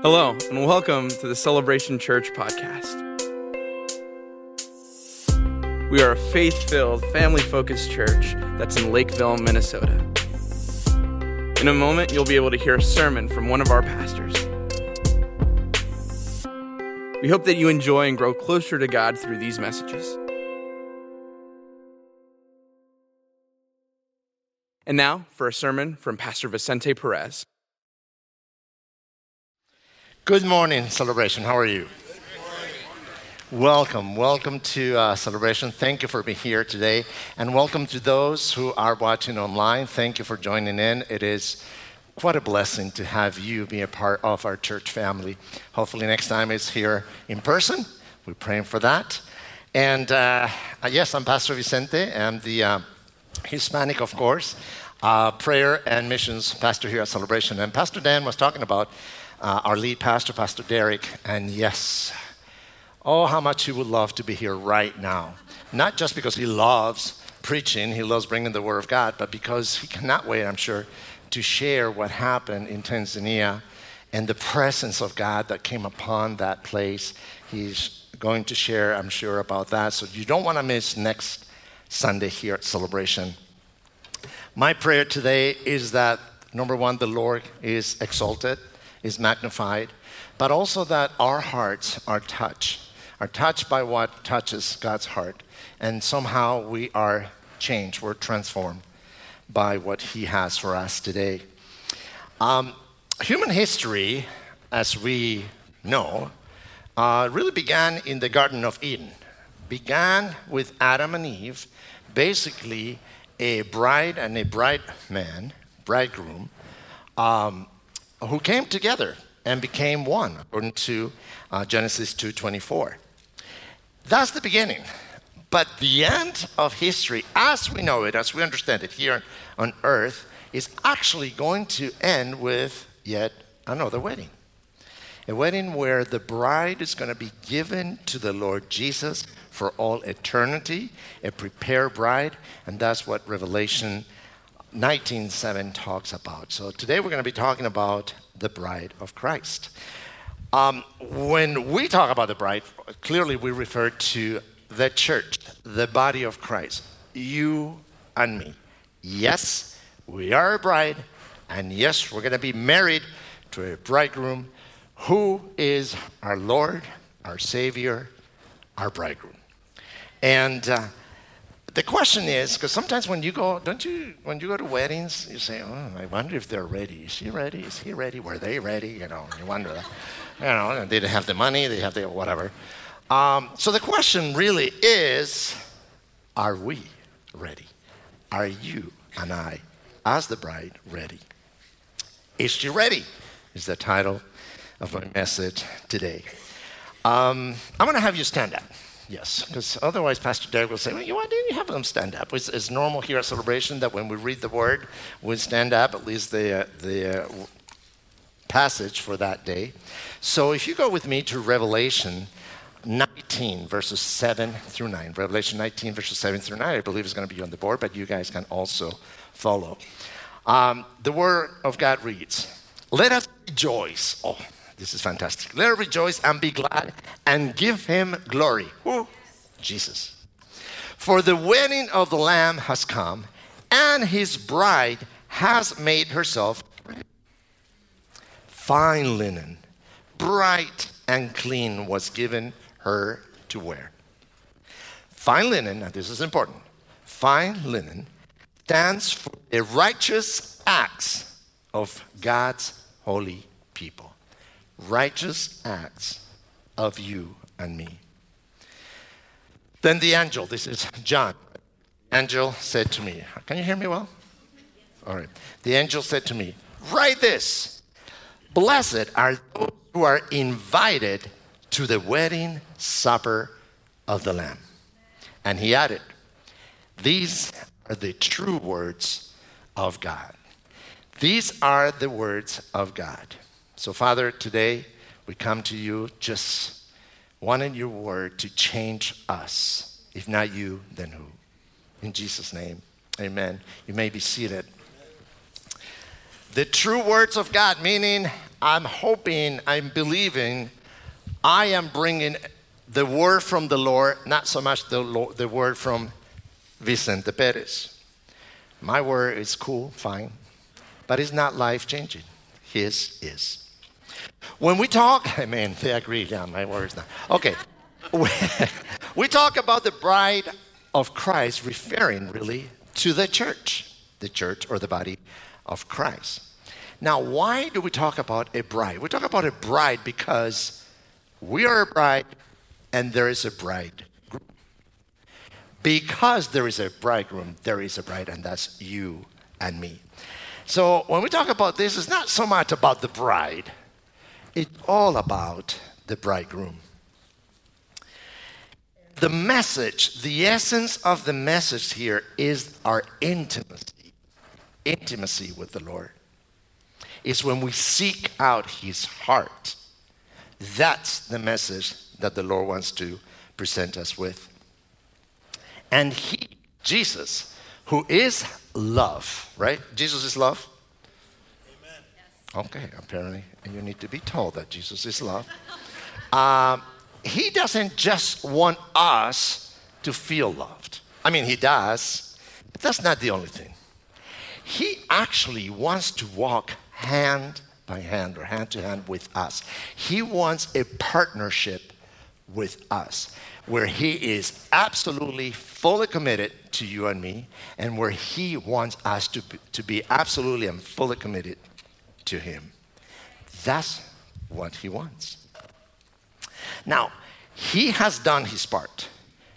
Hello, and welcome to the Celebration Church podcast. We are a faith filled, family focused church that's in Lakeville, Minnesota. In a moment, you'll be able to hear a sermon from one of our pastors. We hope that you enjoy and grow closer to God through these messages. And now for a sermon from Pastor Vicente Perez. Good morning, Celebration. How are you? Welcome, welcome to uh, Celebration. Thank you for being here today. And welcome to those who are watching online. Thank you for joining in. It is quite a blessing to have you be a part of our church family. Hopefully, next time it's here in person. We're praying for that. And uh, yes, I'm Pastor Vicente. I'm the uh, Hispanic, of course, uh, prayer and missions pastor here at Celebration. And Pastor Dan was talking about uh, our lead pastor, Pastor Derek. And yes, oh, how much he would love to be here right now. Not just because he loves preaching, he loves bringing the Word of God, but because he cannot wait, I'm sure, to share what happened in Tanzania and the presence of God that came upon that place. He's going to share, I'm sure, about that. So you don't want to miss next Sunday here at Celebration. My prayer today is that, number one, the Lord is exalted is magnified, but also that our hearts are touched, are touched by what touches God's heart. And somehow we are changed, we're transformed by what He has for us today. Um, human history, as we know, uh, really began in the Garden of Eden. Began with Adam and Eve, basically a bride and a brideman, bridegroom, um, who came together and became one, according to uh, Genesis 2:24. That's the beginning. But the end of history, as we know it, as we understand it here on earth, is actually going to end with yet another wedding. A wedding where the bride is going to be given to the Lord Jesus for all eternity, a prepared bride, and that's what Revelation 19:7 talks about. So today we're going to be talking about the bride of Christ. Um, when we talk about the bride, clearly we refer to the church, the body of Christ, you and me. Yes, we are a bride, and yes, we're going to be married to a bridegroom who is our Lord, our Savior, our bridegroom. And uh, the question is, because sometimes when you go, don't you, when you go to weddings, you say, oh, I wonder if they're ready. Is she ready? Is he ready? Were they ready? You know, you wonder. You know, they didn't have the money, they have the whatever. Um, so the question really is, are we ready? Are you and I, as the bride, ready? Is she ready? Is the title of my message today. Um, I'm going to have you stand up. Yes, because otherwise Pastor Derek will say, well, why didn't you have them stand up? It's, it's, normal here at Celebration that when we read the word, we stand up, at least the, uh, the uh, passage for that day. So if you go with me to Revelation 19, verses 7 through 9. Revelation 19, verses 7 through 9, I believe is going to be on the board, but you guys can also follow. Um, the word of God reads, Let us rejoice. Oh, this is fantastic. Let us rejoice and be glad and give him glory. Who? Jesus. For the wedding of the Lamb has come, and his bride has made herself fine linen, bright and clean, was given her to wear. Fine linen, now this is important, fine linen stands for the righteous acts of God's holy people righteous acts of you and me. Then the angel, this is John, angel said to me, Can you hear me well? All right. The angel said to me, Write this Blessed are those who are invited to the wedding supper of the Lamb. And he added, These are the true words of God. These are the words of God. So, Father, today we come to you just wanting your word to change us. If not you, then who? In Jesus' name, amen. You may be seated. The true words of God, meaning I'm hoping, I'm believing, I am bringing the word from the Lord, not so much the, Lord, the word from Vicente Perez. My word is cool, fine, but it's not life changing. His is. When we talk, I mean, they agree, yeah, my words now. Okay. we talk about the bride of Christ, referring really to the church, the church or the body of Christ. Now, why do we talk about a bride? We talk about a bride because we are a bride and there is a bride. Because there is a bridegroom, there is a bride, and that's you and me. So when we talk about this, it's not so much about the bride, it's all about the bridegroom. The message, the essence of the message here is our intimacy, intimacy with the Lord. It's when we seek out his heart. That's the message that the Lord wants to present us with. And He, Jesus, who is love, right? Jesus is love? Amen. Okay, apparently you need to be told that Jesus is love. Um, he doesn't just want us to feel loved. I mean, He does, but that's not the only thing. He actually wants to walk hand by hand or hand to hand with us. He wants a partnership with us, where He is absolutely fully committed to you and me, and where He wants us to be, to be absolutely and fully committed to Him. That's what He wants. Now, He has done His part.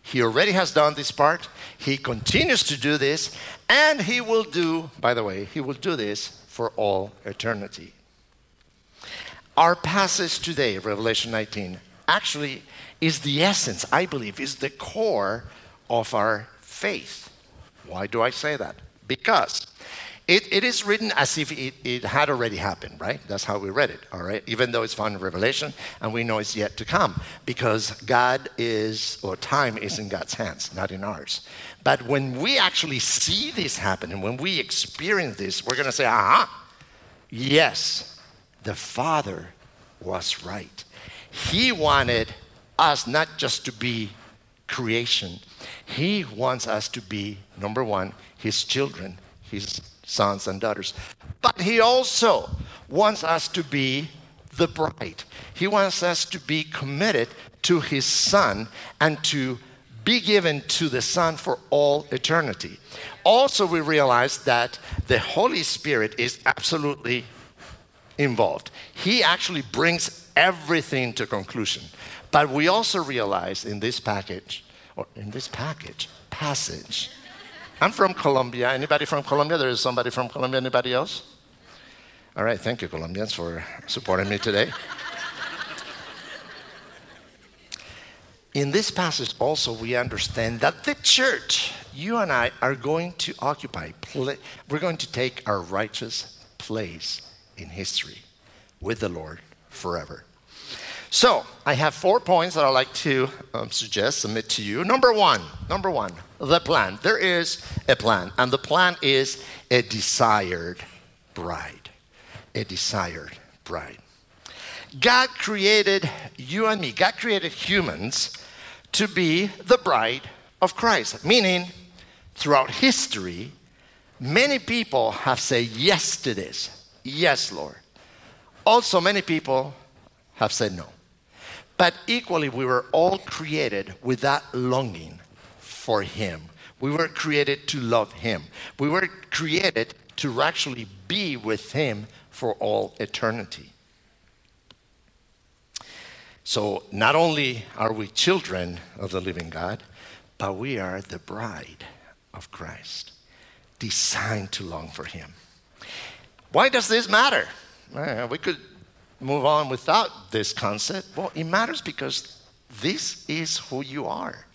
He already has done this part. He continues to do this, and He will do, by the way, He will do this for all eternity. Our passage today, Revelation 19, actually is the essence, I believe, is the core of our faith. Why do I say that? Because it, it is written as if it, it had already happened, right? That's how we read it, all right? Even though it's found in Revelation and we know it's yet to come because God is, or time is in God's hands, not in ours. But when we actually see this happen and when we experience this, we're going to say, aha, yes, the Father was right. He wanted us not just to be creation, He wants us to be, number one, His children, His sons and daughters. But He also wants us to be the bride. He wants us to be committed to His Son and to be given to the Son for all eternity. Also, we realize that the Holy Spirit is absolutely involved. He actually brings everything to conclusion. But we also realize in this package, or in this package, passage, I'm from Colombia. Anybody from Colombia? There is somebody from Colombia. Anybody else? All right, thank you, Colombians, for supporting me today. in this passage, also, we understand that the church, you and I, are going to occupy, we're going to take our righteous place in history with the Lord forever. So, I have four points that I'd like to um, suggest, submit to you. Number one, number one, the plan. There is a plan, and the plan is a desired bride. A desired bride. God created you and me, God created humans to be the bride of Christ, meaning throughout history, many people have said yes to this. Yes, Lord. Also, many people have said no. But equally, we were all created with that longing for Him. We were created to love Him. We were created to actually be with Him for all eternity. So, not only are we children of the living God, but we are the bride of Christ, designed to long for Him. Why does this matter? We could move on without this concept? Well, it matters because this is who you are.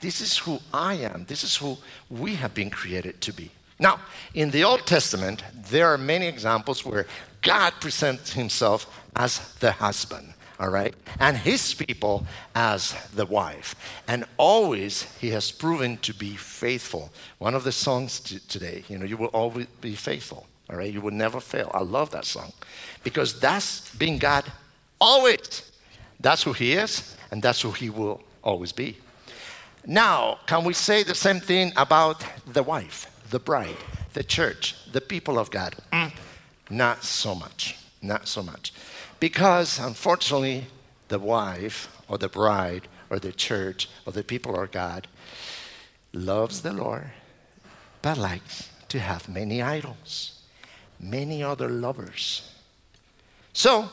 This is who I am. This is who we have been created to be. Now, in the Old Testament, there are many examples where God presents himself as the husband, all right? And his people as the wife. And always he has proven to be faithful. One of the songs t- today, you know, you will always be faithful, all right? You will never fail. I love that song because that's being God always. That's who he is, and that's who he will always be. Now, can we say the same thing about the wife, the bride, the church, the people of God? Mm, not so much. Not so much. Because unfortunately, the wife or the bride or the church or the people of God loves the Lord, but likes to have many idols, many other lovers. So,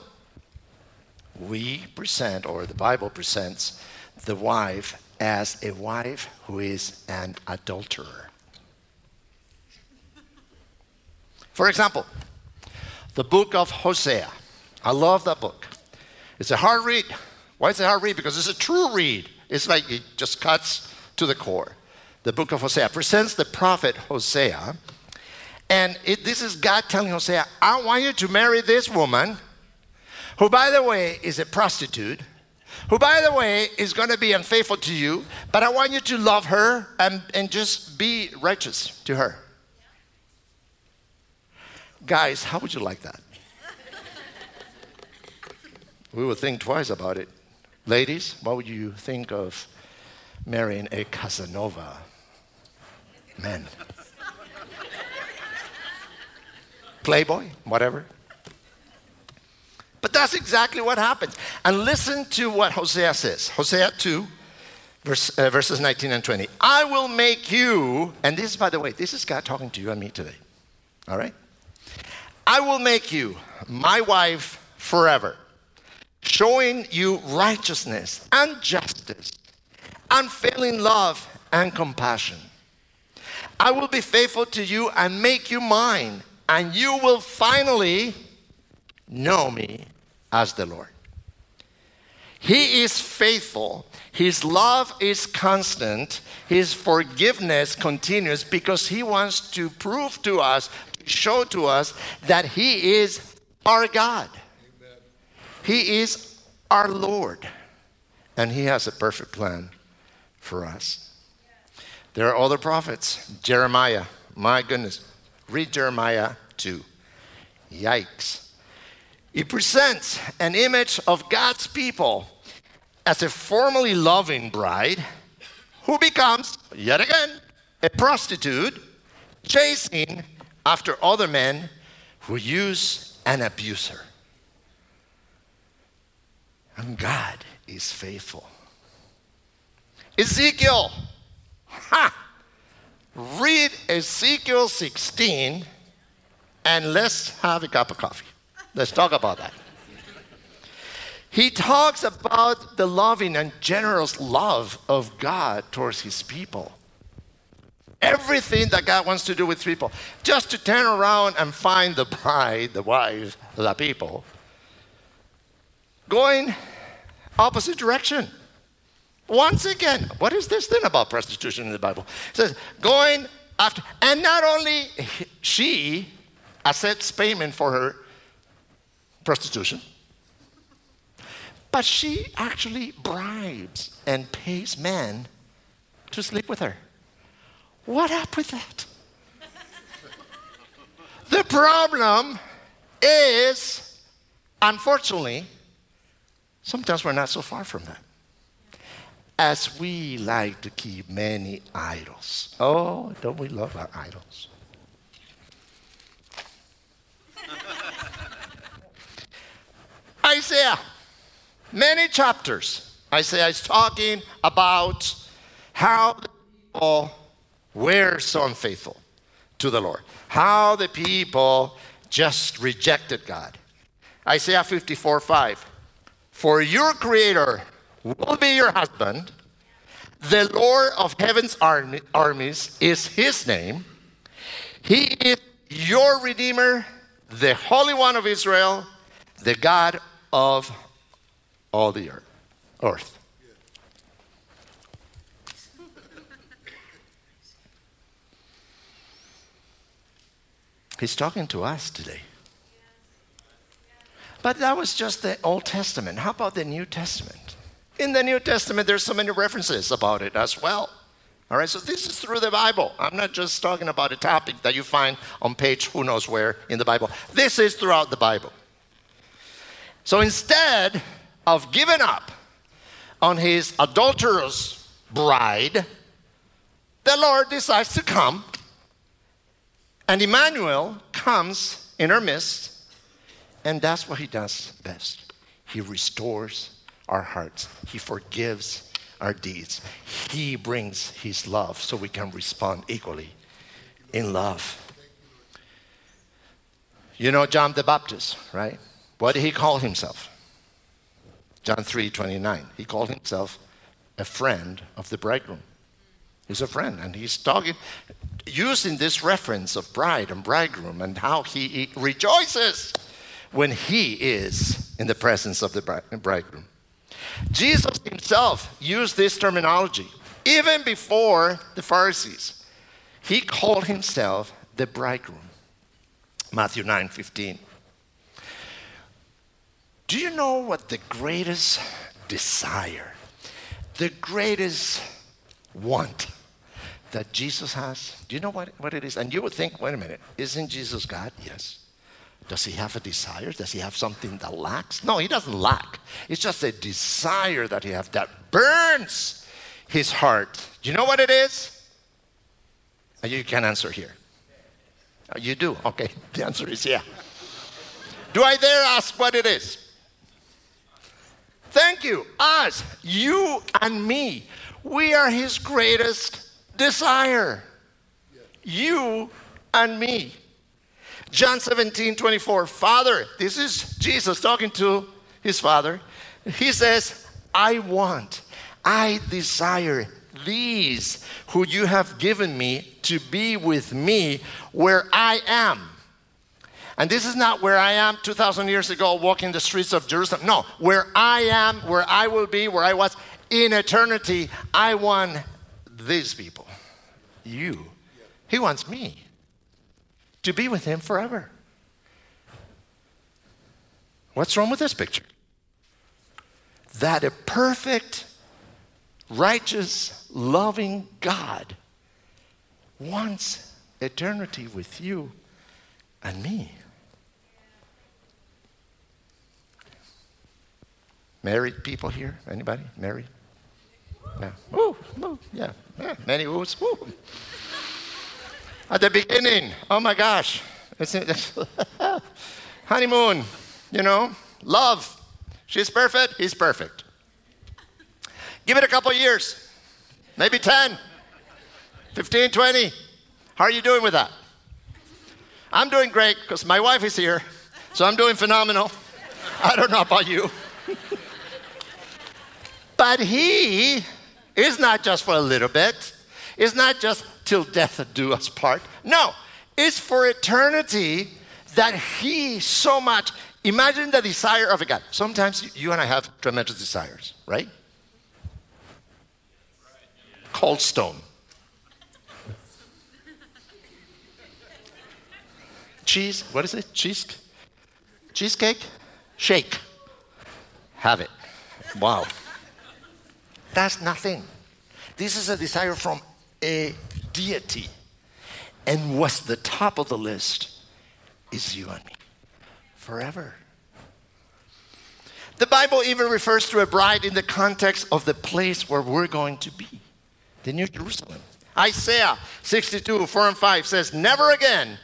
we present, or the Bible presents, the wife as a wife who is an adulterer. For example, the book of Hosea. I love that book. It's a hard read. Why is it hard read? Because it's a true read. It's like it just cuts to the core. The book of Hosea presents the prophet Hosea. And it, this is God telling Hosea, I want you to marry this woman, who, by the way, is a prostitute, who, by the way, is going to be unfaithful to you, but I want you to love her and, and just be righteous to her. Guys, how would you like that? we would think twice about it. Ladies, what would you think of marrying a Casanova? Men. Playboy, whatever. That's exactly what happens. And listen to what Hosea says Hosea 2, verse, uh, verses 19 and 20. I will make you, and this, by the way, this is God talking to you and me today. All right? I will make you my wife forever, showing you righteousness and justice, unfailing love and compassion. I will be faithful to you and make you mine, and you will finally know me as the Lord. He is faithful. His love is constant. His forgiveness continues because he wants to prove to us, show to us that he is our God. Amen. He is our Lord. And he has a perfect plan for us. There are other prophets. Jeremiah, my goodness. Read Jeremiah 2. Yikes. He presents an image of God's people as a formerly loving bride who becomes, yet again, a prostitute chasing after other men who use and abuse her. And God is faithful. Ezekiel, ha! Read Ezekiel 16 and let's have a cup of coffee. Let's talk about that. He talks about the loving and generous love of God towards his people. Everything that God wants to do with people, just to turn around and find the bride, the wife, the people, going opposite direction. Once again, what is this thing about prostitution in the Bible? It says, going after, and not only she accepts payment for her prostitution. But she actually bribes and pays men to sleep with her. What up with that? the problem is, unfortunately, sometimes we're not so far from that. As we like to keep many idols. Oh, don't we love our idols? Isaiah, many chapters. Isaiah is talking about how the people were so unfaithful to the Lord, how the people just rejected God. Isaiah 54 5. For your creator will be your husband, the Lord of heaven's armies is his name. He is your Redeemer, the Holy One of Israel, the God of all the earth. earth. He's talking to us today. But that was just the Old Testament. How about the New Testament? In the New Testament, there's so many references about it as well. All right, so this is through the Bible. I'm not just talking about a topic that you find on page who knows where in the Bible. This is throughout the Bible. So instead of giving up on his adulterous bride, the Lord decides to come, and Emmanuel comes in our midst, and that's what he does best. He restores our hearts, he forgives our deeds, he brings his love so we can respond equally in love. You know John the Baptist, right? What did he call himself? John 3 29. He called himself a friend of the bridegroom. He's a friend, and he's talking, using this reference of bride and bridegroom and how he, rejoices when he is in the presence of the bridegroom. Jesus himself used this terminology even before the Pharisees. He called himself the bridegroom. Matthew 9 15. Do you know what the greatest desire, the greatest want that Jesus has? Do you know what, what it is? And you would think, wait a minute, isn't Jesus God? Yes. Does he have a desire? Does he have something that lacks? No, he doesn't lack. It's just a desire that he has that burns his heart. Do you know what it is? Uh, you can answer here. Oh, you do? Okay. The answer is yeah. Do I dare ask what it is? Thank you. Us, you and me. We are his greatest desire. You and me. John 17, 24. Father, this is Jesus talking to his father. He says, I want, I desire these who you have given me to be with me where I am. And this is not where I am 2,000 years ago walking the streets of Jerusalem. No, where I am, where I will be, where I was in eternity. I want these people, you. He wants me to be with him forever. What's wrong with this picture? That a perfect, righteous, loving God wants eternity with you and me. Married people here? Anybody? Married? Yeah. Ooh, yeah. yeah. Many oohs. Ooh. At the beginning, oh my gosh, honeymoon, you know, love. She's perfect, he's perfect. Give it a couple years, maybe 10, 15, 20. How are you doing with that? I'm doing great because my wife is here, so I'm doing phenomenal. I don't know about you. but he is not just for a little bit, it's not just till death do us part. No, it's for eternity that He so much. Imagine the desire of a God. Sometimes you and I have tremendous desires, right? Cold stone. Cheese, what is it? Cheese? Cheesecake? Shake. Have it. Wow. That's nothing. This is a desire from a deity. And what's the top of the list is you and me forever. The Bible even refers to a bride in the context of the place where we're going to be, the New Jerusalem. Isaiah 62, 4 and 5 says, Never again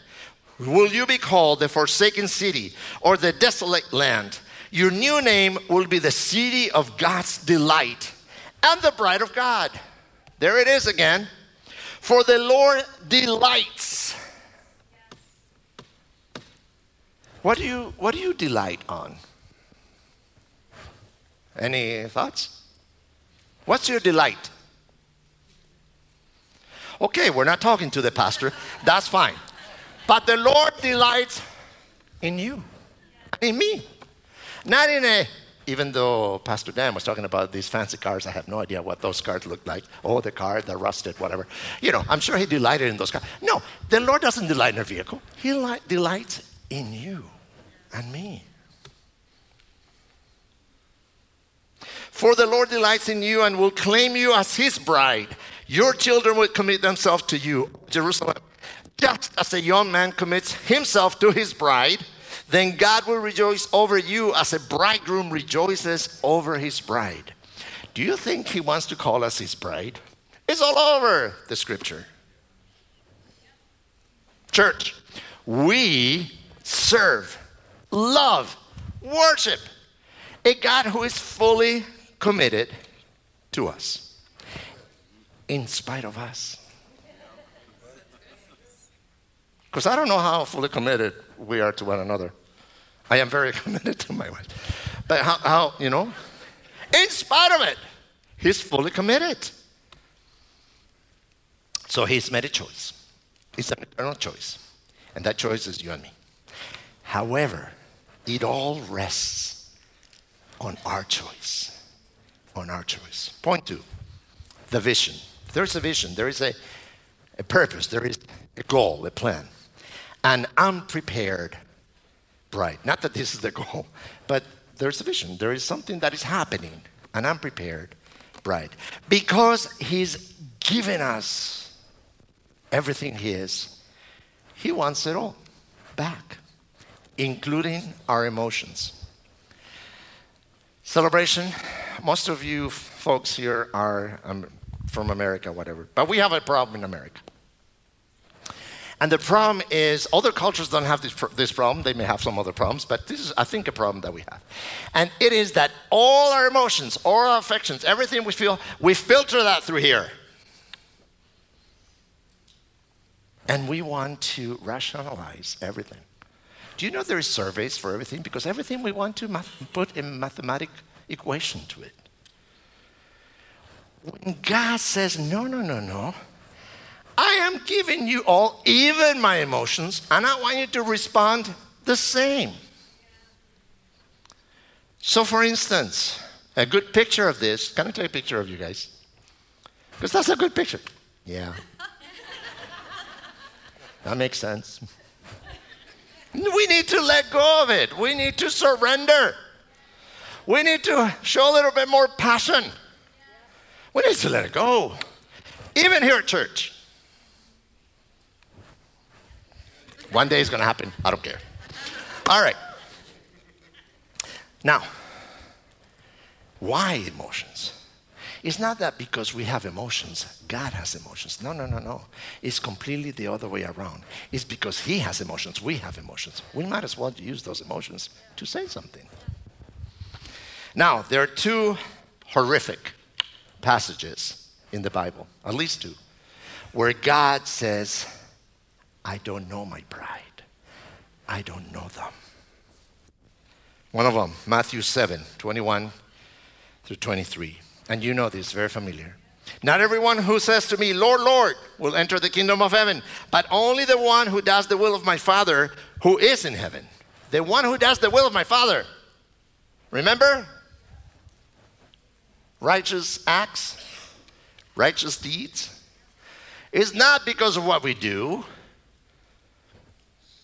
will you be called the forsaken city or the desolate land. Your new name will be the city of God's delight and the bride of God. There it is again. For the Lord delights. What do you, what do you delight on? Any thoughts? What's your delight? Okay, we're not talking to the pastor. That's fine. But the Lord delights in you, in me. Not in a even though Pastor Dan was talking about these fancy cars, I have no idea what those cars looked like. Oh, the car, they're rusted, whatever. You know, I'm sure he delighted in those cars. No, the Lord doesn't delight in a vehicle, He li- delights in you and me. For the Lord delights in you and will claim you as His bride. Your children will commit themselves to you, Jerusalem, just as a young man commits himself to his bride then God will rejoice over you as a bridegroom rejoices over his bride. Do you think he wants to call us his bride? It's all over the scripture. Church, we serve, love, worship a God who is fully committed to us, in spite of us. Because I don't know how fully committed we are to one another. I am very committed to my wife. But how, how you know, in spite of it, he's fully committed. So he's made a choice. It's an eternal choice. And that choice is you and me. However, it all rests on our choice. On our choice. Point two the vision. There's a vision, there is a, a purpose, there is a goal, a plan. An unprepared bride. Not that this is the goal, but there's a vision. There is something that is happening. An unprepared bride. Because he's given us everything He is, He wants it all back, including our emotions. Celebration, most of you folks here are um, from America, whatever, but we have a problem in America. And the problem is, other cultures don't have this, this problem. They may have some other problems, but this is, I think, a problem that we have. And it is that all our emotions, all our affections, everything we feel, we filter that through here. And we want to rationalize everything. Do you know there are surveys for everything? Because everything we want to math- put a mathematical equation to it. When God says, no, no, no, no, I am giving you all, even my emotions, and I want you to respond the same. So, for instance, a good picture of this, can I take a picture of you guys? Because that's a good picture. Yeah. That makes sense. We need to let go of it. We need to surrender. We need to show a little bit more passion. We need to let it go. Even here at church. One day it's going to happen. I don't care. All right. Now, why emotions? It's not that because we have emotions, God has emotions. No, no, no, no. It's completely the other way around. It's because He has emotions, we have emotions. We might as well use those emotions to say something. Now, there are two horrific passages in the Bible, at least two, where God says, I don't know my bride. I don't know them. One of them, Matthew 7 21 through 23. And you know this, very familiar. Not everyone who says to me, Lord, Lord, will enter the kingdom of heaven, but only the one who does the will of my Father who is in heaven. The one who does the will of my Father. Remember? Righteous acts, righteous deeds. It's not because of what we do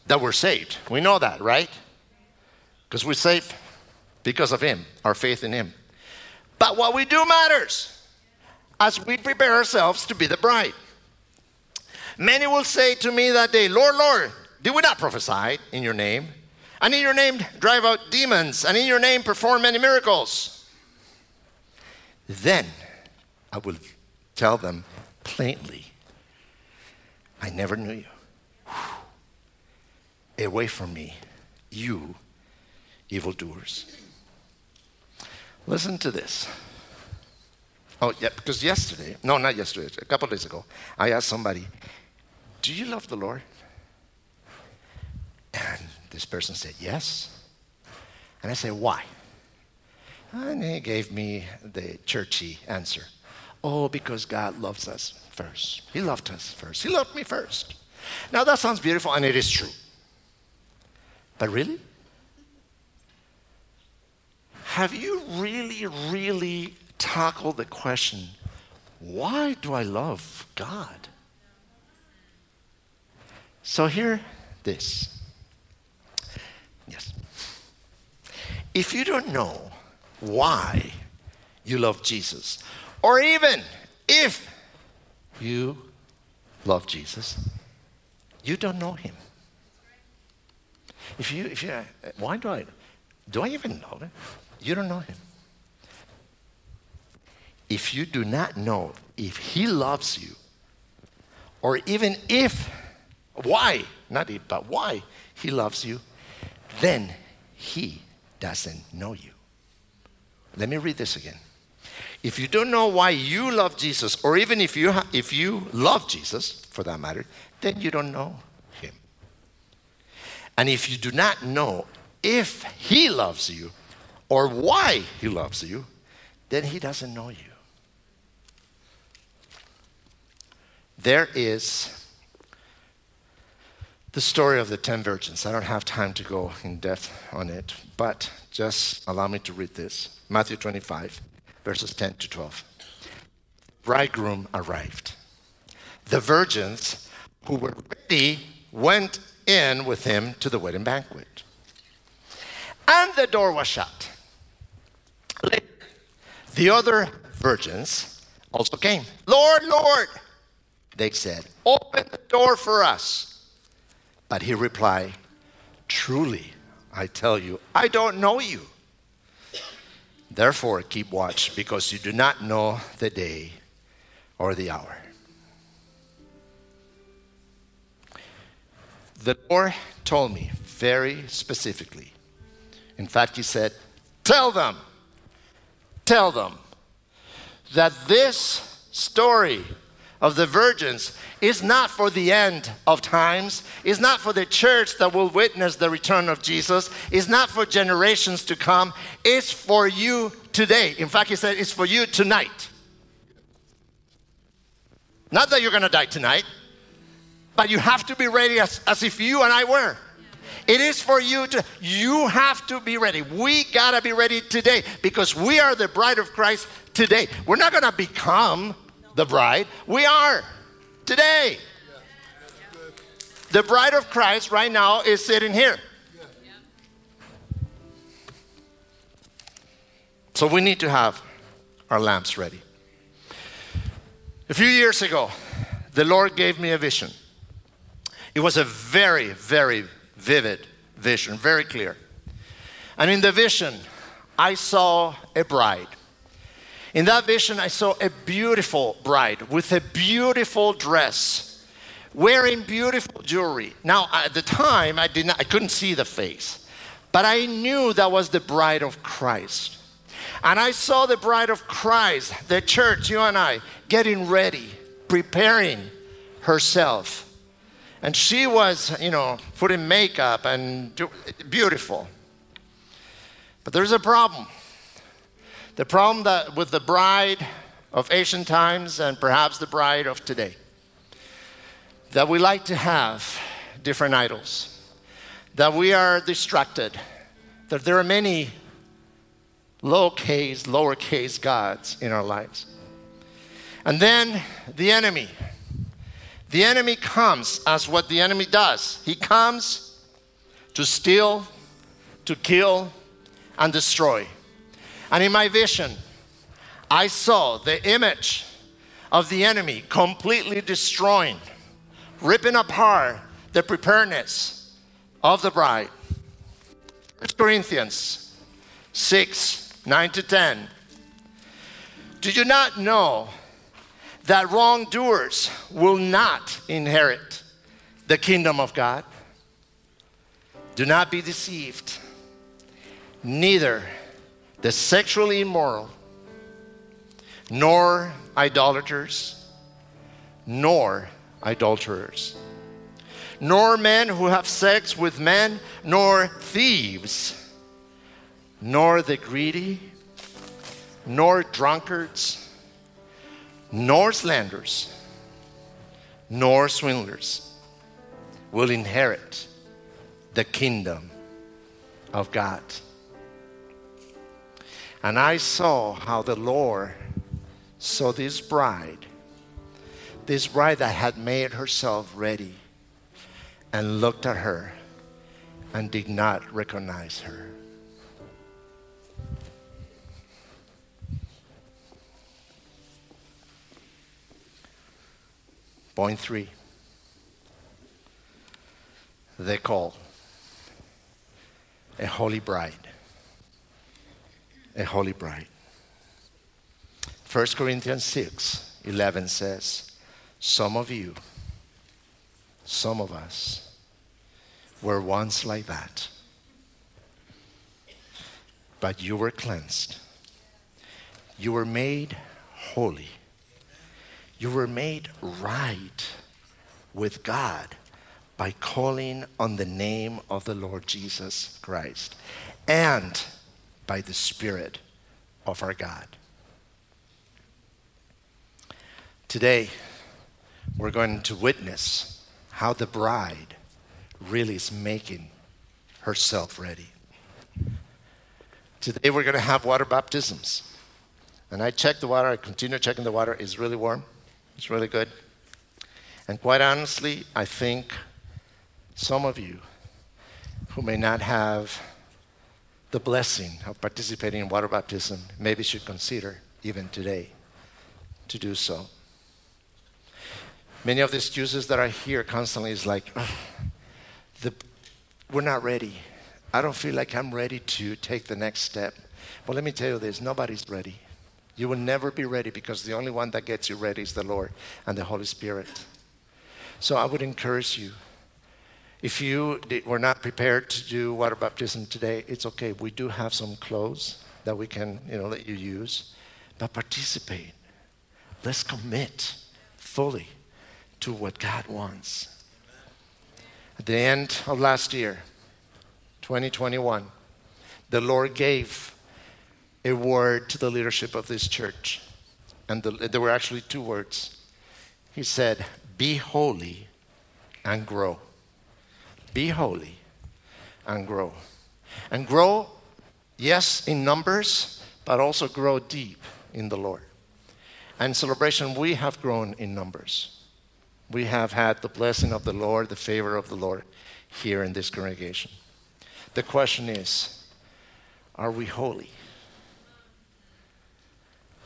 that we're saved. We know that, right? Because we're saved because of Him, our faith in Him. But what we do matters as we prepare ourselves to be the bride. Many will say to me that day, Lord, Lord, did we not prophesy in your name? And in your name drive out demons, and in your name perform many miracles. Then I will tell them plainly, I never knew you. Away from me, you evildoers. Listen to this. Oh, yeah, because yesterday, no, not yesterday, a couple days ago, I asked somebody, Do you love the Lord? And this person said, Yes. And I said, Why? And he gave me the churchy answer Oh, because God loves us first. He loved us first. He loved me first. Now, that sounds beautiful, and it is true. But really? Have you really, really tackled the question why do I love God? So, here, this. Yes. If you don't know why you love Jesus, or even if you love Jesus, you don't know him. If you, if you, why do I, do I even know him? You don't know him. If you do not know if he loves you, or even if, why, not if, but why he loves you, then he doesn't know you. Let me read this again. If you don't know why you love Jesus, or even if you, ha- if you love Jesus, for that matter, then you don't know. And if you do not know if he loves you or why he loves you, then he doesn't know you. There is the story of the 10 virgins. I don't have time to go in depth on it, but just allow me to read this Matthew 25, verses 10 to 12. Bridegroom arrived. The virgins who were ready went in with him to the wedding banquet. And the door was shut. The other virgins also came. Lord, Lord, they said, open the door for us. But he replied, Truly, I tell you, I don't know you. Therefore, keep watch, because you do not know the day or the hour. The Lord told me very specifically. In fact, He said, Tell them, tell them that this story of the virgins is not for the end of times, is not for the church that will witness the return of Jesus, is not for generations to come, it's for you today. In fact, he said it's for you tonight. Not that you're going to die tonight, but you have to be ready as, as if you and I were. It is for you to, you have to be ready. We got to be ready today because we are the bride of Christ today. We're not to become the bride. We are today. The bride of Christ right now is sitting here. So we need to have our lamps ready. A few years ago, the Lord gave me a vision. It was a very, very vivid vision, very clear. And in the vision, I saw a bride. In that vision, I saw a beautiful bride with a beautiful dress, wearing beautiful jewelry. Now, at the time, I, did not, I couldn't see the face, but I knew that was the bride of Christ. And I saw the bride of Christ, the church, you and I, getting ready, preparing herself. And she was, you know, putting makeup and do, beautiful. But there's a problem. The problem that with the bride of ancient times and perhaps the bride of today, that we like to have different idols, that we are distracted, that there are many lowercase, lowercase gods in our lives. And then the enemy. The enemy comes as what the enemy does. He comes to steal, to kill, and destroy. And in my vision, I saw the image of the enemy completely destroying, ripping apart the preparedness of the bride. 1 Corinthians 6 9 to 10. Do you not know that wrongdoers will not inherit the kingdom of God? Do not be deceived. Neither the sexually immoral, nor idolaters, nor adulterers, nor men who have sex with men, nor thieves nor the greedy, nor drunkards, nor slanderers, nor swindlers will inherit the kingdom of God. And I saw how the Lord saw this bride, this bride that had made herself ready, and looked at her and did not recognize her. Point three they call a holy bride. A holy bride. 1 Corinthians 6 11 says, Some of you, some of us, were once like that. But you were cleansed. You were made holy. You were made right with God by calling on the name of the Lord Jesus Christ and by the Spirit of our God. Today, we're going to witness how the bride really is making herself ready. Today, we're going to have water baptisms. And I checked the water, I continue checking the water. It's really warm, it's really good. And quite honestly, I think some of you who may not have the blessing of participating in water baptism maybe should consider even today to do so. Many of the excuses that I hear constantly is like, the, we're not ready. I don't feel like I'm ready to take the next step. But let me tell you this nobody's ready. You will never be ready because the only one that gets you ready is the Lord and the Holy Spirit. So I would encourage you if you were not prepared to do water baptism today, it's okay. We do have some clothes that we can, you know, let you use. But participate. Let's commit fully to what God wants. At the end of last year, 2021, the Lord gave a word to the leadership of this church. And the, there were actually two words. He said, Be holy and grow. Be holy and grow. And grow, yes, in numbers, but also grow deep in the Lord. And celebration, we have grown in numbers. We have had the blessing of the Lord, the favor of the Lord here in this congregation. The question is are we holy?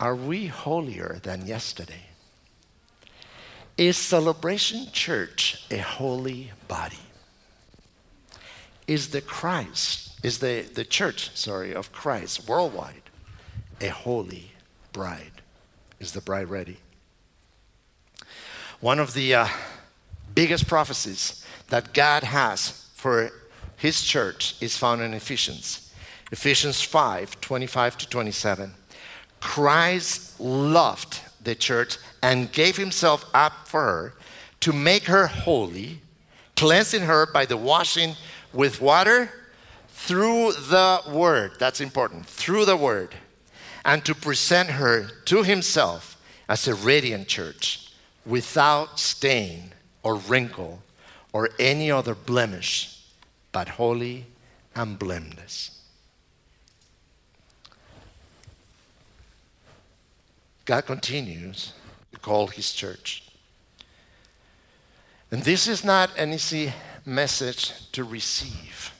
Are we holier than yesterday? Is Celebration Church a holy body? is the Christ, is the, the church, sorry, of Christ worldwide a holy bride? Is the bride ready? One of the uh, biggest prophecies that God has for his church is found in Ephesians. Ephesians 5 25 to 27. Christ loved the church and gave himself up for her to make her holy, cleansing her by the washing with water through the word. That's important. Through the word. And to present her to himself as a radiant church without stain or wrinkle or any other blemish, but holy and blameless. God continues to call his church. And this is not an easy message to receive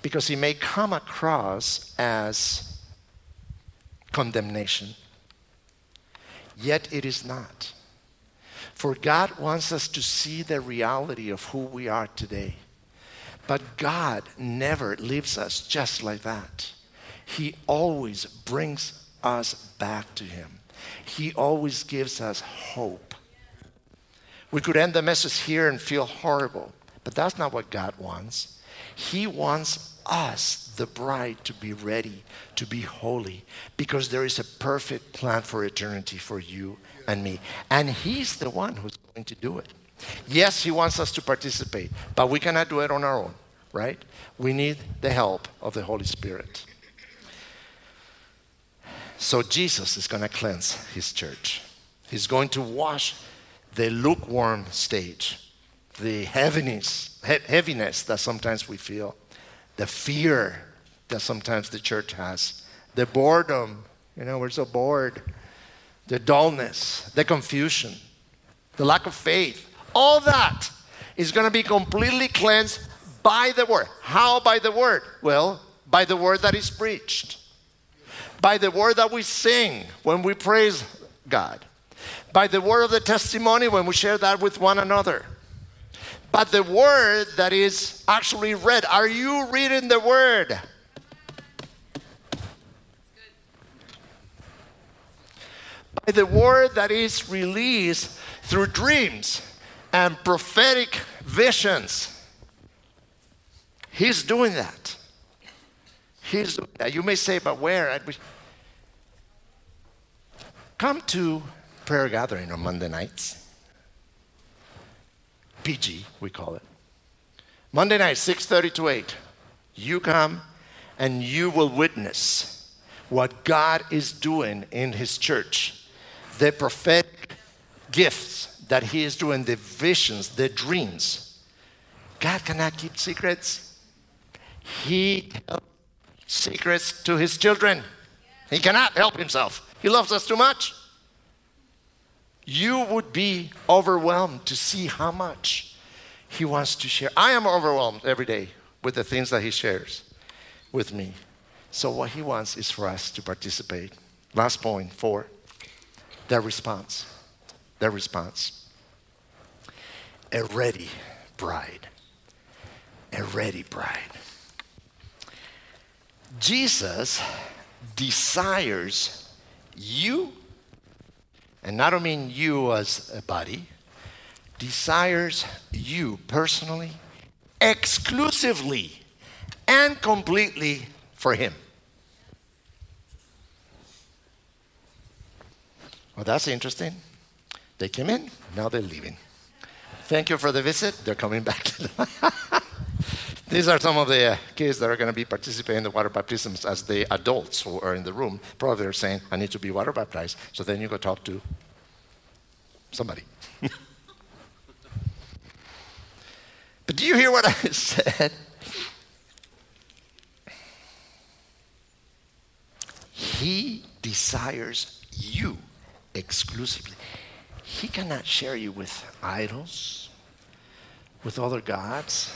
because it may come across as condemnation. Yet it is not. For God wants us to see the reality of who we are today. But God never leaves us just like that. He always brings us back to Him. He always gives us hope. We could end the message here and feel horrible. But that's not what God wants. He wants us, the bride, to be ready, to be holy, because there is a perfect plan for eternity for you and me. And He's the one who's going to do it. Yes, He wants us to participate, but we cannot do it on our own, right? We need the help of the Holy Spirit. So Jesus is going to cleanse His church, He's going to wash the lukewarm stage the heaviness, heaviness that sometimes we feel, the fear that sometimes the church has, the boredom, you know, we're so bored, the dullness, the confusion, the lack of faith, all that is going to be completely cleansed by the word. How by the word? Well, by the word that is preached, by the word that we sing when we praise God, by the word of the testimony when we share that with one another. But the word that is actually read, are you reading the word? By the word that is released through dreams and prophetic visions. He's doing that. Doing. You may say, but where? Come to prayer gathering on Monday nights. PG, we call it. Monday night, 6:30 to 8. You come and you will witness what God is doing in his church. The prophetic gifts that he is doing, the visions, the dreams. God cannot keep secrets. He tells secrets to his children. He cannot help himself. He loves us too much. You would be overwhelmed to see how much he wants to share. I am overwhelmed every day with the things that he shares with me. So, what he wants is for us to participate. Last point four their response. Their response. A ready bride. A ready bride. Jesus desires you, and I don't mean you as a body, desires you personally, exclusively, and completely for Him. Well, that's interesting. They came in, now they're leaving. Thank you for the visit. They're coming back. These are some of the uh, kids that are going to be participating in the water baptisms as the adults who are in the room. Probably they're saying, I need to be water baptized. So then you go talk to somebody. but do you hear what I said? He desires you exclusively. He cannot share you with idols, with other gods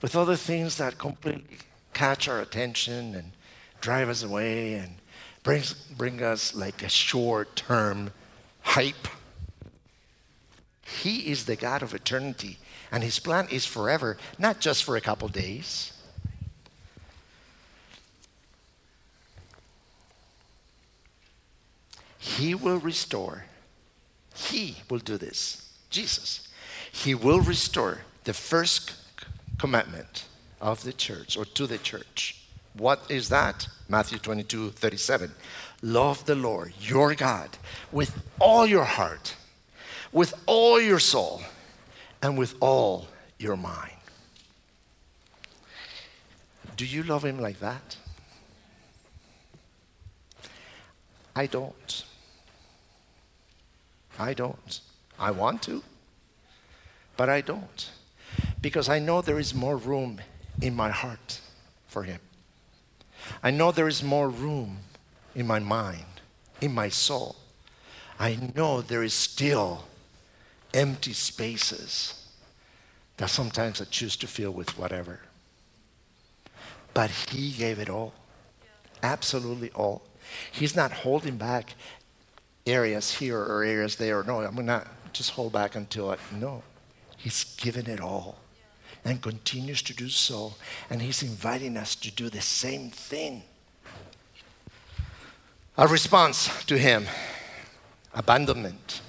with other things that completely catch our attention and drive us away and brings, bring us like a short term hype. He is the God of eternity, and His plan is forever, not just for a couple days. He will restore. He will do this. Jesus. He will restore the first commandment of the church or to the church. What is that? Matthew 22 37. Love the Lord your God with all your heart, with all your soul, and with all your mind. Do you love Him like that? I don't. I don't. I want to, but I don't because I know there is more room in my heart for Him. I know there is more room in my mind, in my soul. I know there is still empty spaces that sometimes I choose to fill with whatever. But He gave it all, absolutely all. He's not holding back areas here or areas there. No, I'm not just hold back until I, no. He's given it all and continues to do so. And He's inviting us to do the same thing. A response to Him abandonment,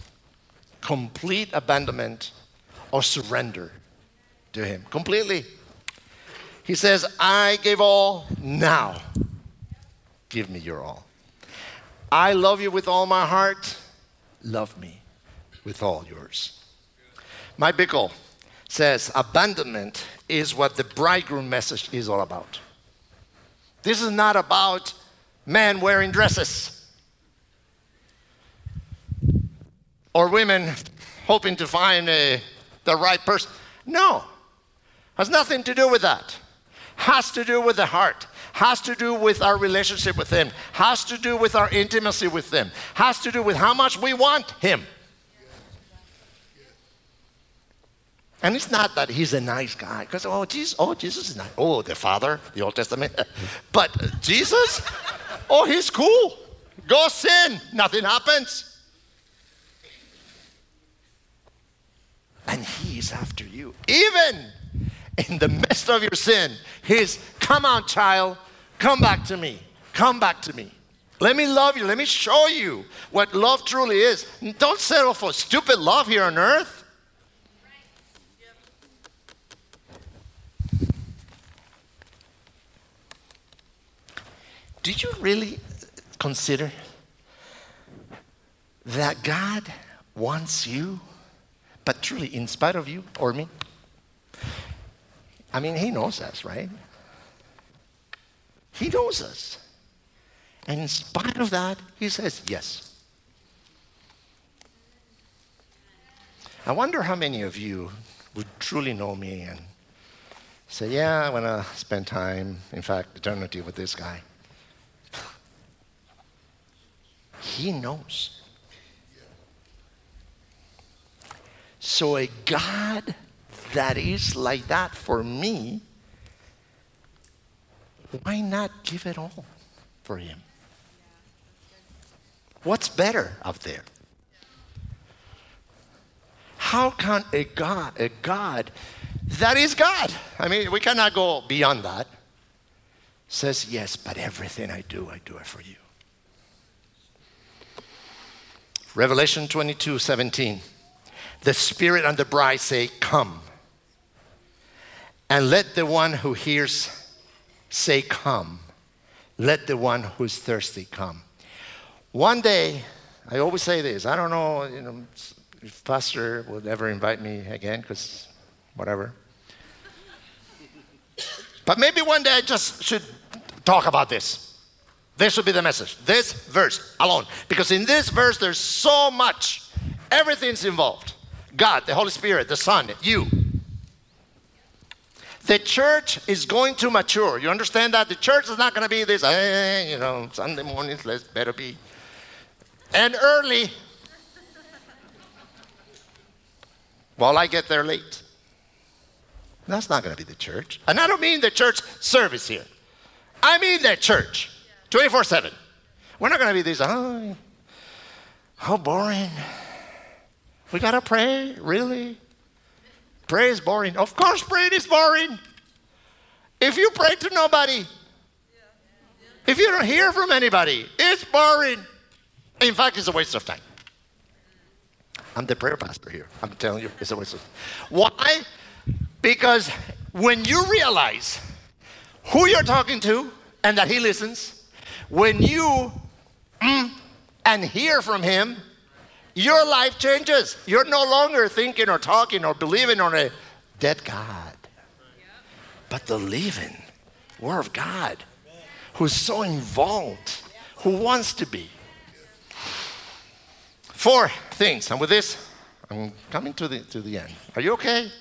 complete abandonment or surrender to Him completely. He says, I gave all, now give me your all. I love you with all my heart, love me with all yours. Mike Bickle says abandonment is what the bridegroom message is all about. This is not about men wearing dresses or women hoping to find a, the right person. No, has nothing to do with that. Has to do with the heart. Has to do with our relationship with Him. Has to do with our intimacy with Him. Has to do with how much we want Him. And it's not that he's a nice guy, because oh Jesus, oh Jesus is nice. Oh, the Father, the Old Testament. but Jesus, oh he's cool. Go sin, nothing happens. And he's after you. Even in the midst of your sin, he's come on, child, come back to me. Come back to me. Let me love you. Let me show you what love truly is. Don't settle for stupid love here on earth. Do you really consider that God wants you, but truly in spite of you or me? I mean, He knows us, right? He knows us. And in spite of that, He says yes. I wonder how many of you would truly know me and say, Yeah, I want to spend time, in fact, eternity with this guy. He knows. So, a God that is like that for me, why not give it all for Him? What's better up there? How can a God, a God that is God, I mean, we cannot go beyond that, says, Yes, but everything I do, I do it for you. Revelation 22 17. The Spirit and the bride say, Come. And let the one who hears say, Come. Let the one who's thirsty come. One day, I always say this I don't know, you know if Pastor will ever invite me again, because whatever. But maybe one day I just should talk about this. This should be the message. This verse alone. Because in this verse, there's so much. Everything's involved God, the Holy Spirit, the Son, you. The church is going to mature. You understand that? The church is not going to be this, you know, Sunday mornings, let's better be. And early. While I get there late. That's not going to be the church. And I don't mean the church service here. I mean the church. 24 7. We're not going to be these, oh, how boring. We got to pray? Really? Pray is boring. Of course, praying is boring. If you pray to nobody, if you don't hear from anybody, it's boring. In fact, it's a waste of time. I'm the prayer pastor here. I'm telling you, it's a waste of time. Why? Because when you realize who you're talking to and that he listens, when you mm, and hear from Him, your life changes. You're no longer thinking or talking or believing on a dead God, but the living Word of God who's so involved, who wants to be. Four things, and with this, I'm coming to the, to the end. Are you okay?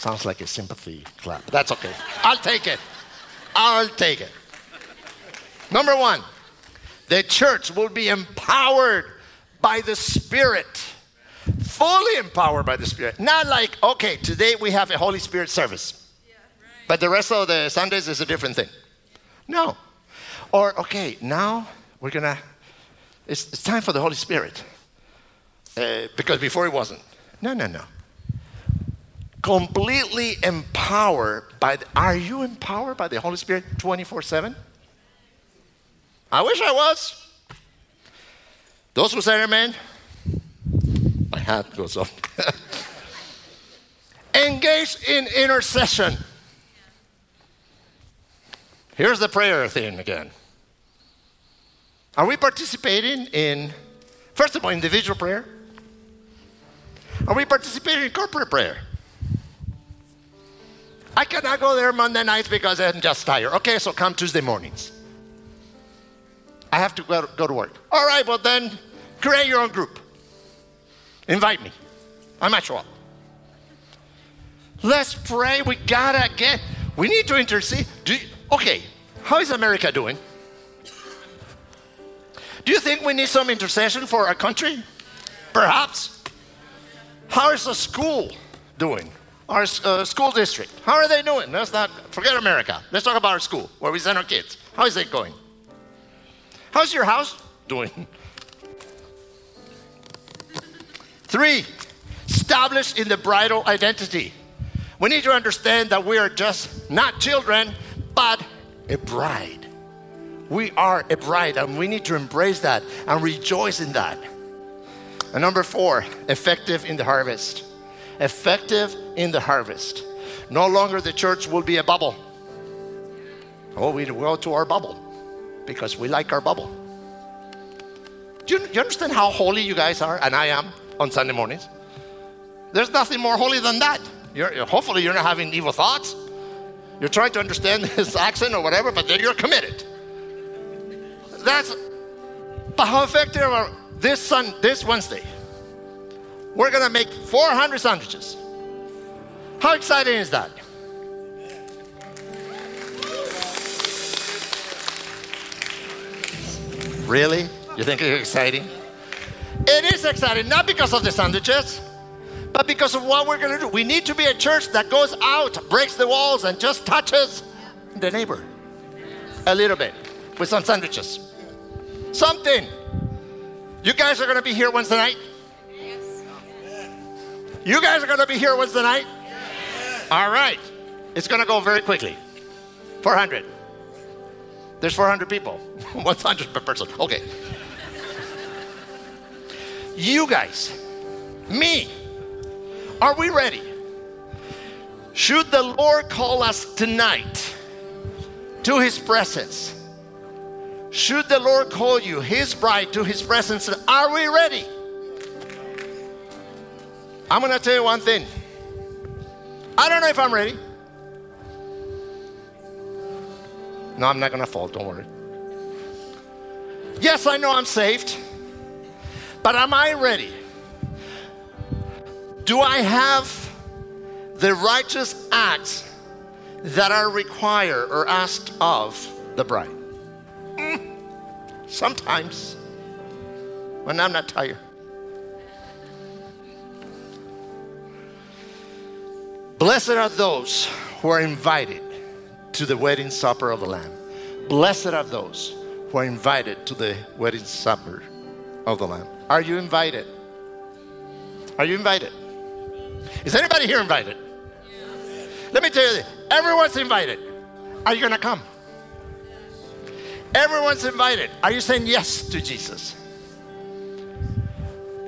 Sounds like a sympathy clap. That's okay. I'll take it. I'll take it. Number one, the church will be empowered by the Spirit. Fully empowered by the Spirit. Not like, okay, today we have a Holy Spirit service, but the rest of the Sundays is a different thing. No. Or, okay, now we're going to, it's, it's time for the Holy Spirit. Uh, because before it wasn't. No, no, no completely empowered by the, are you empowered by the holy spirit 24-7 i wish i was. Those who say amen my hat goes up. Engage in intercession. Here's the prayer thing again. Are we participating in first of all individual prayer? Are we participating in corporate prayer I cannot go there Monday nights because I'm just tired. Okay, so come Tuesday mornings. I have to go, to work. All right, well then, create your own group. Invite me. I might show up. Let's pray. We gotta get. We need to intercede. You, okay, how is America doing? Do you think we need some intercession for our country? Perhaps. How is the school doing? Our uh, school district. How are they doing? Let's not forget America. Let's talk about our school, where we send our kids. How is it going? How's your house doing? Three, established in the bridal identity. We need to understand that we are just not children, but a bride. We are a bride, and we need to embrace that and rejoice in that. And number four, effective in the harvest. Effective in the harvest. No longer the church will be a bubble. Oh, we go to our bubble because we like our bubble. Do you, do you understand how holy you guys are? And I am on Sunday mornings. There's nothing more holy than that. You're, hopefully, you're not having evil thoughts. You're trying to understand his accent or whatever, but then you're committed. That's but how effective are this sun this Wednesday? We're gonna make 400 sandwiches. How exciting is that? Really? You think it's exciting? It is exciting, not because of the sandwiches, but because of what we're going to do. We need to be a church that goes out, breaks the walls, and just touches the neighbor a little bit with some sandwiches. Something. You guys are going to be here Wednesday night? You guys are going to be here Wednesday night? Yes. All right. It's going to go very quickly. 400. There's 400 people. 100 per person. Okay. You guys, me, are we ready? Should the Lord call us tonight to his presence? Should the Lord call you, his bride, to his presence, are we ready? I'm going to tell you one thing. I don't know if I'm ready. No, I'm not going to fall, don't worry. Yes, I know I'm saved, but am I ready? Do I have the righteous acts that are required or asked of the bride? Mm, sometimes, when I'm not tired. Blessed are those who are invited to the wedding supper of the Lamb. Blessed are those who are invited to the wedding supper of the Lamb. Are you invited? Are you invited? Is anybody here invited? Yes. Let me tell you everyone's invited. Are you going to come? Everyone's invited. Are you saying yes to Jesus?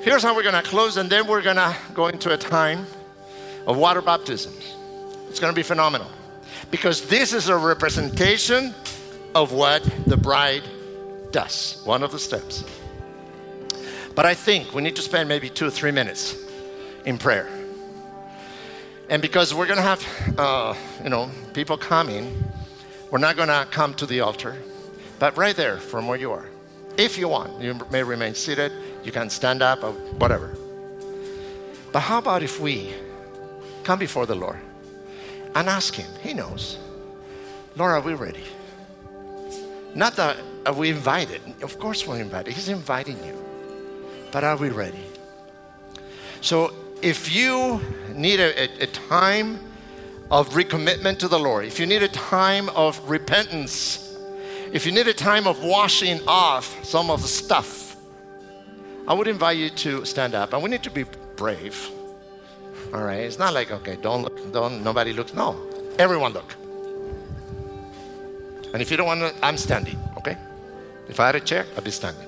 Here's how we're going to close, and then we're going to go into a time of water baptism. It's going to be phenomenal because this is a representation of what the bride does, one of the steps. But I think we need to spend maybe two or three minutes in prayer. And because we're going to have, uh, you know, people coming, we're not going to come to the altar, but right there from where you are. If you want, you may remain seated, you can stand up whatever. But how about if we come before the Lord? and ask Him. He knows. Lord, are we ready? Not that are we invited. Of course, we're invited. He's inviting you. But are we ready? So, if you need a, a, a time of recommitment to the Lord, if you need a time of repentance, if you need a time of washing off some of the stuff, I would invite you to stand up. And we need to be brave. All right. It's not like, okay, don't look, don't, nobody looks. No. Everyone look. And if you don't want to, I'm standing, okay? If I had a chair, I'd be standing.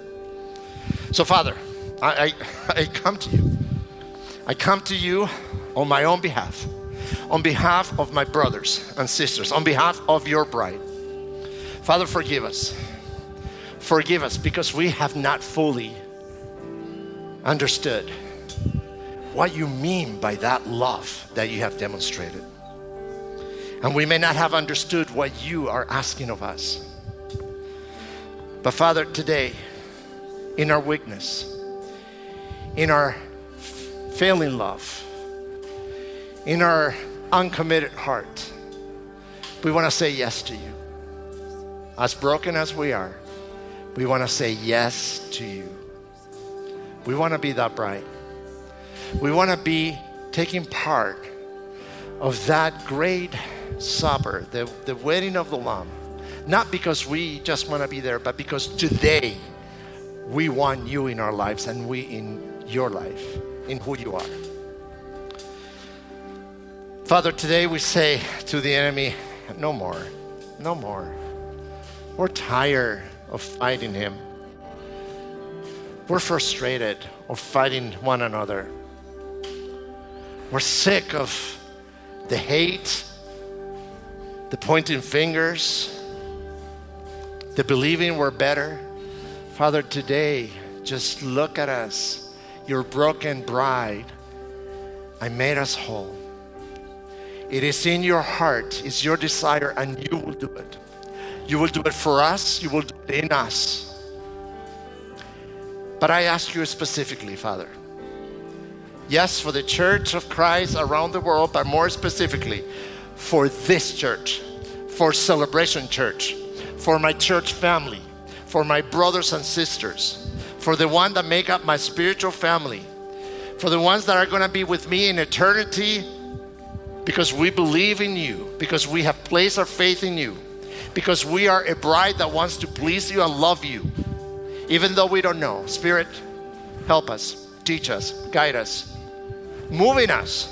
So, Father, I, I, I come to you. I come to you on my own behalf, on behalf of my brothers and sisters, on behalf of your bride. Father, forgive us. Forgive us because we have not fully understood what you mean by that love that you have demonstrated. And we may not have understood what you are asking of us. But Father, today, in our weakness, in our failing love, in our uncommitted heart, we want to say yes to you. As broken as we are, we want to say yes to you. We want to be that bright. We want to be taking part of that great supper, the, the wedding of the Lamb, Not because we just want to be there, but because today we want you in our lives and we in your life, in who you are. Father, today we say to the enemy, no more, no more. We're tired of fighting him. We're frustrated of fighting one another. We're sick of the hate, the pointing fingers, the believing we're better. Father, today, just look at us, your broken bride. I made us whole. It is in your heart, it's your desire, and you will do it. You will do it for us, you will do it in us. But I ask you specifically, Father. Yes, for the church of Christ around the world, but more specifically, for this church, for Celebration Church, for my church family, for my brothers and sisters, for the one that make up my spiritual family, for the ones that are going to be with me in eternity because we believe in you, because we have placed our faith in you, because we are a bride that wants to please you and love you, even though we don't know. Spirit, help us, teach us, guide us, move in us.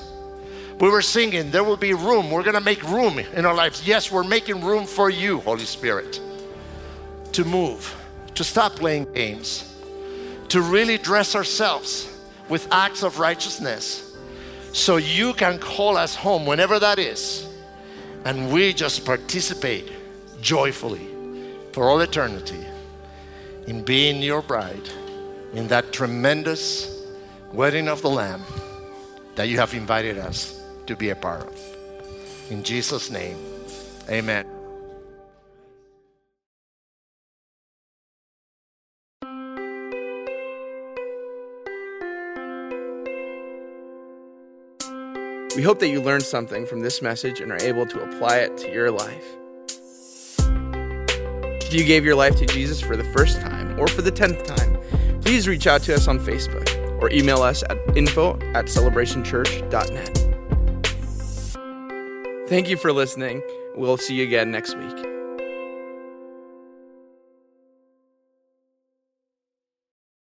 We were singing, there will be room. We're going to make room in our lives. Yes, we're making room for you, Holy Spirit, to move, to stop playing games, to really dress ourselves with acts of righteousness so you can call us home whenever that is. And we just participate joyfully for all eternity in being your bride in that tremendous wedding of the Lamb that you have invited us to be a part of. In Jesus' name, amen. We hope that you learned something from this message and are able to apply it to your life. If you gave your life to Jesus for the first time or for the tenth time, please reach out to us on Facebook or email us at info at celebrationchurch.net. Thank you for listening. We'll see you again next week.